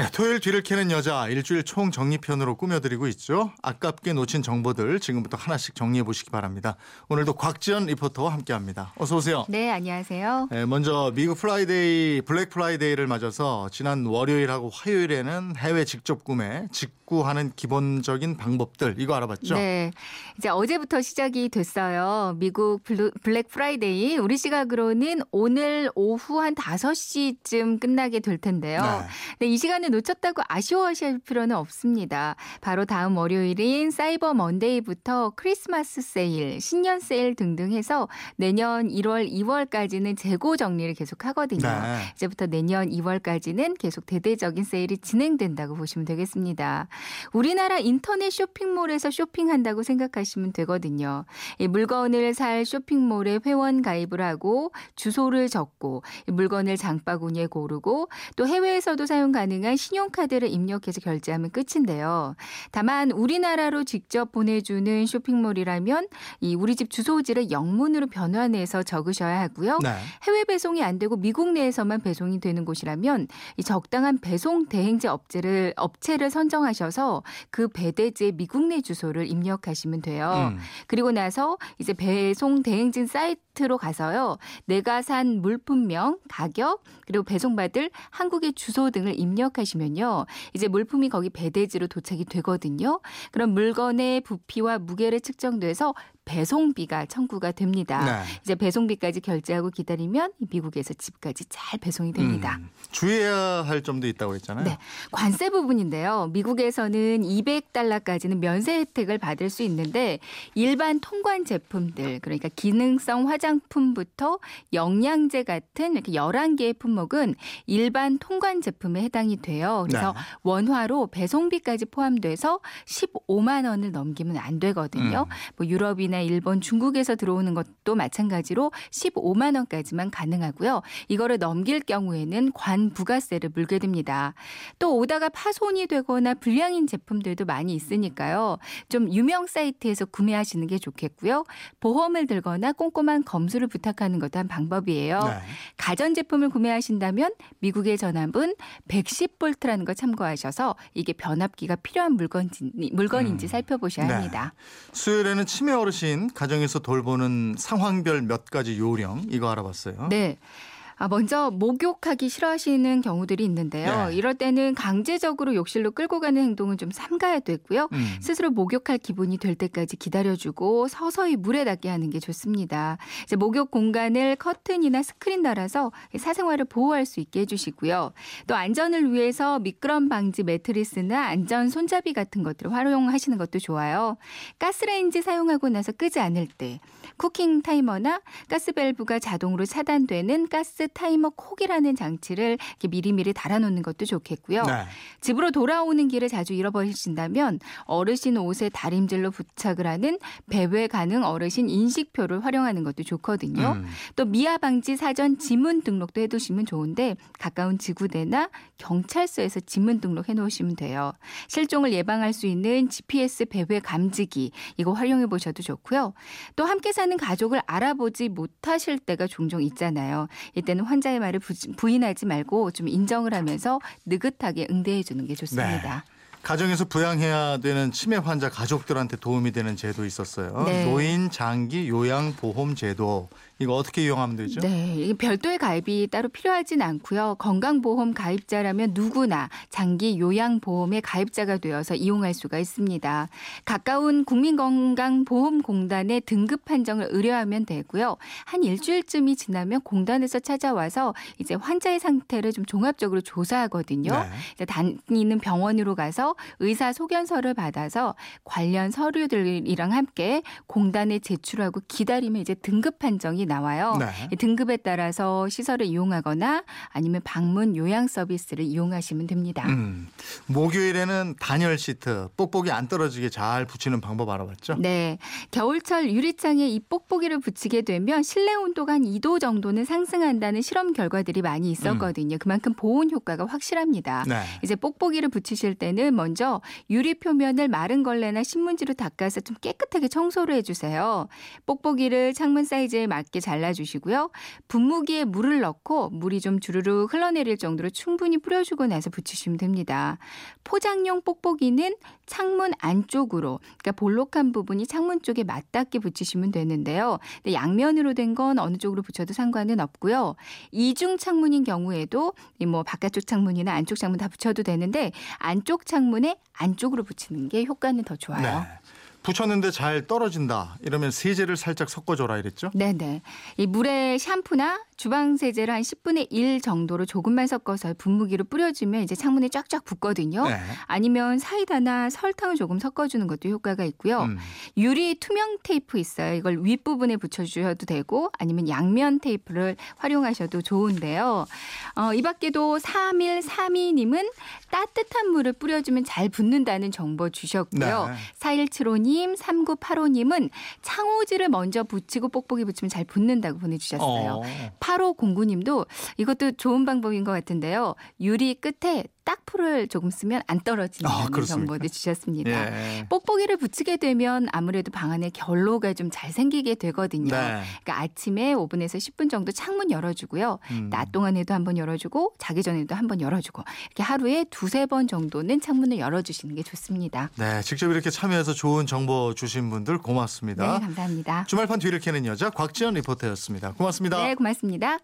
네, 토요일 뒤를 캐는 여자 일주일 총 정리편으로 꾸며드리고 있죠. 아깝게 놓친 정보들 지금부터 하나씩 정리해 보시기 바랍니다. 오늘도 곽지연 리포터와 함께합니다. 어서 오세요. 네, 안녕하세요. 네, 먼저 미국 프라이데이, 블랙 프라이데이를 맞아서 지난 월요일하고 화요일에는 해외 직접 구매, 직구하는 기본적인 방법들 이거 알아봤죠? 네, 이제 어제부터 시작이 됐어요. 미국 블루, 블랙 프라이데이 우리 시각으로는 오늘 오후 한 5시쯤 끝나게 될 텐데요. 네. 네, 이 시간 을 놓쳤다고 아쉬워하실 필요는 없습니다. 바로 다음 월요일인 사이버 먼데이부터 크리스마스 세일, 신년 세일 등등 해서 내년 1월, 2월까지는 재고 정리를 계속 하거든요. 네. 이제부터 내년 2월까지는 계속 대대적인 세일이 진행된다고 보시면 되겠습니다. 우리나라 인터넷 쇼핑몰에서 쇼핑한다고 생각하시면 되거든요. 이 물건을 살 쇼핑몰에 회원 가입을 하고 주소를 적고 이 물건을 장바구니에 고르고 또 해외에서도 사용 가능한 신용카드를 입력해서 결제하면 끝인데요. 다만 우리나라로 직접 보내주는 쇼핑몰이라면 이 우리 집 주소지를 영문으로 변환해서 적으셔야 하고요. 네. 해외 배송이 안 되고 미국 내에서만 배송이 되는 곳이라면 이 적당한 배송 대행제 업체를 업체를 선정하셔서 그 배대지의 미국 내 주소를 입력하시면 돼요. 음. 그리고 나서 이제 배송 대행진 사이트 로 가서요. 내가 산 물품명, 가격, 그리고 배송받을 한국의 주소 등을 입력하시면요. 이제 물품이 거기 배대지로 도착이 되거든요. 그럼 물건의 부피와 무게를 측정돼서 배송비가 청구가 됩니다. 네. 이제 배송비까지 결제하고 기다리면 미국에서 집까지 잘 배송이 됩니다. 음, 주의해야 할 점도 있다고 했잖아요. 네. 관세 부분인데요. 미국에서는 200달러까지는 면세 혜택을 받을 수 있는데 일반 통관 제품들 그러니까 기능성 화장품부터 영양제 같은 이렇게 11개의 품목은 일반 통관 제품에 해당이 돼요. 그래서 네. 원화로 배송비까지 포함돼서 15만 원을 넘기면 안 되거든요. 음. 뭐 유럽이나 일본, 중국에서 들어오는 것도 마찬가지로 15만 원까지만 가능하고요. 이거를 넘길 경우에는 관 부가세를 물게 됩니다. 또 오다가 파손이 되거나 불량인 제품들도 많이 있으니까요. 좀 유명 사이트에서 구매하시는 게 좋겠고요. 보험을 들거나 꼼꼼한 검수를 부탁하는 것도 한 방법이에요. 네. 가전 제품을 구매하신다면 미국의 전압은 110볼트라는 거 참고하셔서 이게 변압기가 필요한 물건인지, 물건인지 음. 살펴보셔야 네. 합니다. 수요일에는 치매 어르신 가정에서 돌보는 상황별 몇 가지 요령 이거 알아봤어요. 네. 아, 먼저 목욕하기 싫어하시는 경우들이 있는데요. 네. 이럴 때는 강제적으로 욕실로 끌고 가는 행동은 좀 삼가야 되고요. 음. 스스로 목욕할 기분이 될 때까지 기다려주고 서서히 물에 닿게 하는 게 좋습니다. 이제 목욕 공간을 커튼이나 스크린 달아서 사생활을 보호할 수 있게 해주시고요. 또 안전을 위해서 미끄럼 방지 매트리스나 안전 손잡이 같은 것들을 활용하시는 것도 좋아요. 가스레인지 사용하고 나서 끄지 않을 때 cooking 타이머나 가스 밸브가 자동으로 차단되는 가스 타이머 콕이라는 장치를 미리미리 달아놓는 것도 좋겠고요. 네. 집으로 돌아오는 길을 자주 잃어버리신다면 어르신 옷에 다림질로 부착을 하는 배회 가능 어르신 인식표를 활용하는 것도 좋거든요. 음. 또 미아 방지 사전 지문 등록도 해두시면 좋은데 가까운 지구대나 경찰서에서 지문 등록해 놓으시면 돼요. 실종을 예방할 수 있는 GPS 배회 감지기 이거 활용해 보셔도 좋고요. 또 함께 사는 가족을 알아보지 못하실 때가 종종 있잖아요. 이때는 환자의 말을 부- 부인하지 말고 좀 인정을 하면서 느긋하게 응대해 주는 게 좋습니다. 가정에서 부양해야 되는 치매 환자 가족들한테 도움이 되는 제도 있었어요. 네. 노인 장기 요양 보험 제도 이거 어떻게 이용하면 되죠? 네, 별도의 가입이 따로 필요하진 않고요. 건강보험 가입자라면 누구나 장기 요양보험의 가입자가 되어서 이용할 수가 있습니다. 가까운 국민건강보험공단에 등급 판정을 의뢰하면 되고요. 한 일주일쯤이 지나면 공단에서 찾아와서 이제 환자의 상태를 좀 종합적으로 조사하거든요. 네. 이제 다니는 병원으로 가서 의사 소견서를 받아서 관련 서류들이랑 함께 공단에 제출하고 기다리면 이제 등급 판정이 나와요. 네. 이 등급에 따라서 시설을 이용하거나 아니면 방문 요양 서비스를 이용하시면 됩니다. 음. 목요일에는 단열 시트 뽁뽁이 안 떨어지게 잘 붙이는 방법 알아봤죠? 네. 겨울철 유리창에 이 뽁뽁이를 붙이게 되면 실내 온도가 한 2도 정도는 상승한다는 실험 결과들이 많이 있었거든요. 그만큼 보온 효과가 확실합니다. 네. 이제 뽁뽁이를 붙이실 때는 먼저 유리 표면을 마른 걸레나 신문지로 닦아서 좀 깨끗하게 청소를 해주세요. 뽁뽁이를 창문 사이즈에 맞게 잘라주시고요. 분무기에 물을 넣고 물이 좀 주르륵 흘러내릴 정도로 충분히 뿌려주고 나서 붙이시면 됩니다. 포장용 뽁뽁이는 창문 안쪽으로, 그러니까 볼록한 부분이 창문 쪽에 맞닿게 붙이시면 되는데요. 양면으로 된 건 어느 쪽으로 붙여도 상관은 없고요. 이중 창문인 경우에도 이뭐 바깥쪽 창문이나 안쪽 창문 다 붙여도 되는데 안쪽 창문 에 안쪽으로 붙이는 게 효과는 더 좋아요. 네. 붙였는데 잘 떨어진다. 이러면 세제를 살짝 섞어줘라 이랬죠? 네네. 이 물에 샴푸나 주방 세제를 한 10분의 1 정도로 조금만 섞어서 분무기로 뿌려주면 이제 창문에 쫙쫙 붙거든요. 네. 아니면 사이다나 설탕을 조금 섞어주는 것도 효과가 있고요. 음. 유리 투명 테이프 있어요. 이걸 윗부분에 붙여주셔도 되고 아니면 양면 테이프를 활용하셔도 좋은데요. 어, 이 밖에도 3일 3이님은 따뜻한 물을 뿌려주면 잘 붙는다는 정보 주셨고요. 네. 4175님, 3985님은 창호지를 먼저 붙이고 뽁뽁이 붙이면 잘 붙는다고 보내주셨어요. 어. 8509님도 이것도 좋은 방법인 것 같은데요. 유리 끝에 딱풀을 조금 쓰면 안 아, 떨어진다는 그렇습니까? 정보도 주셨습니다. 예. 뽁뽁이를 붙이게 되면 아무래도 방 안에 결로가 좀 잘 생기게 되거든요. 네. 그러니까 아침에 5분에서 10분 정도 창문 열어주고요. 음. 낮 동안에도 한번 열어주고 자기 전에도 한번 열어주고 이렇게 하루에 두세 번 정도는 창문을 열어주시는 게 좋습니다. 네, 직접 이렇게 참여해서 좋은 정보 주신 분들 고맙습니다. 네, 감사합니다. 주말판 뒤를 캐는 여자 곽지연 리포터였습니다. 고맙습니다. 네, 고맙습니다.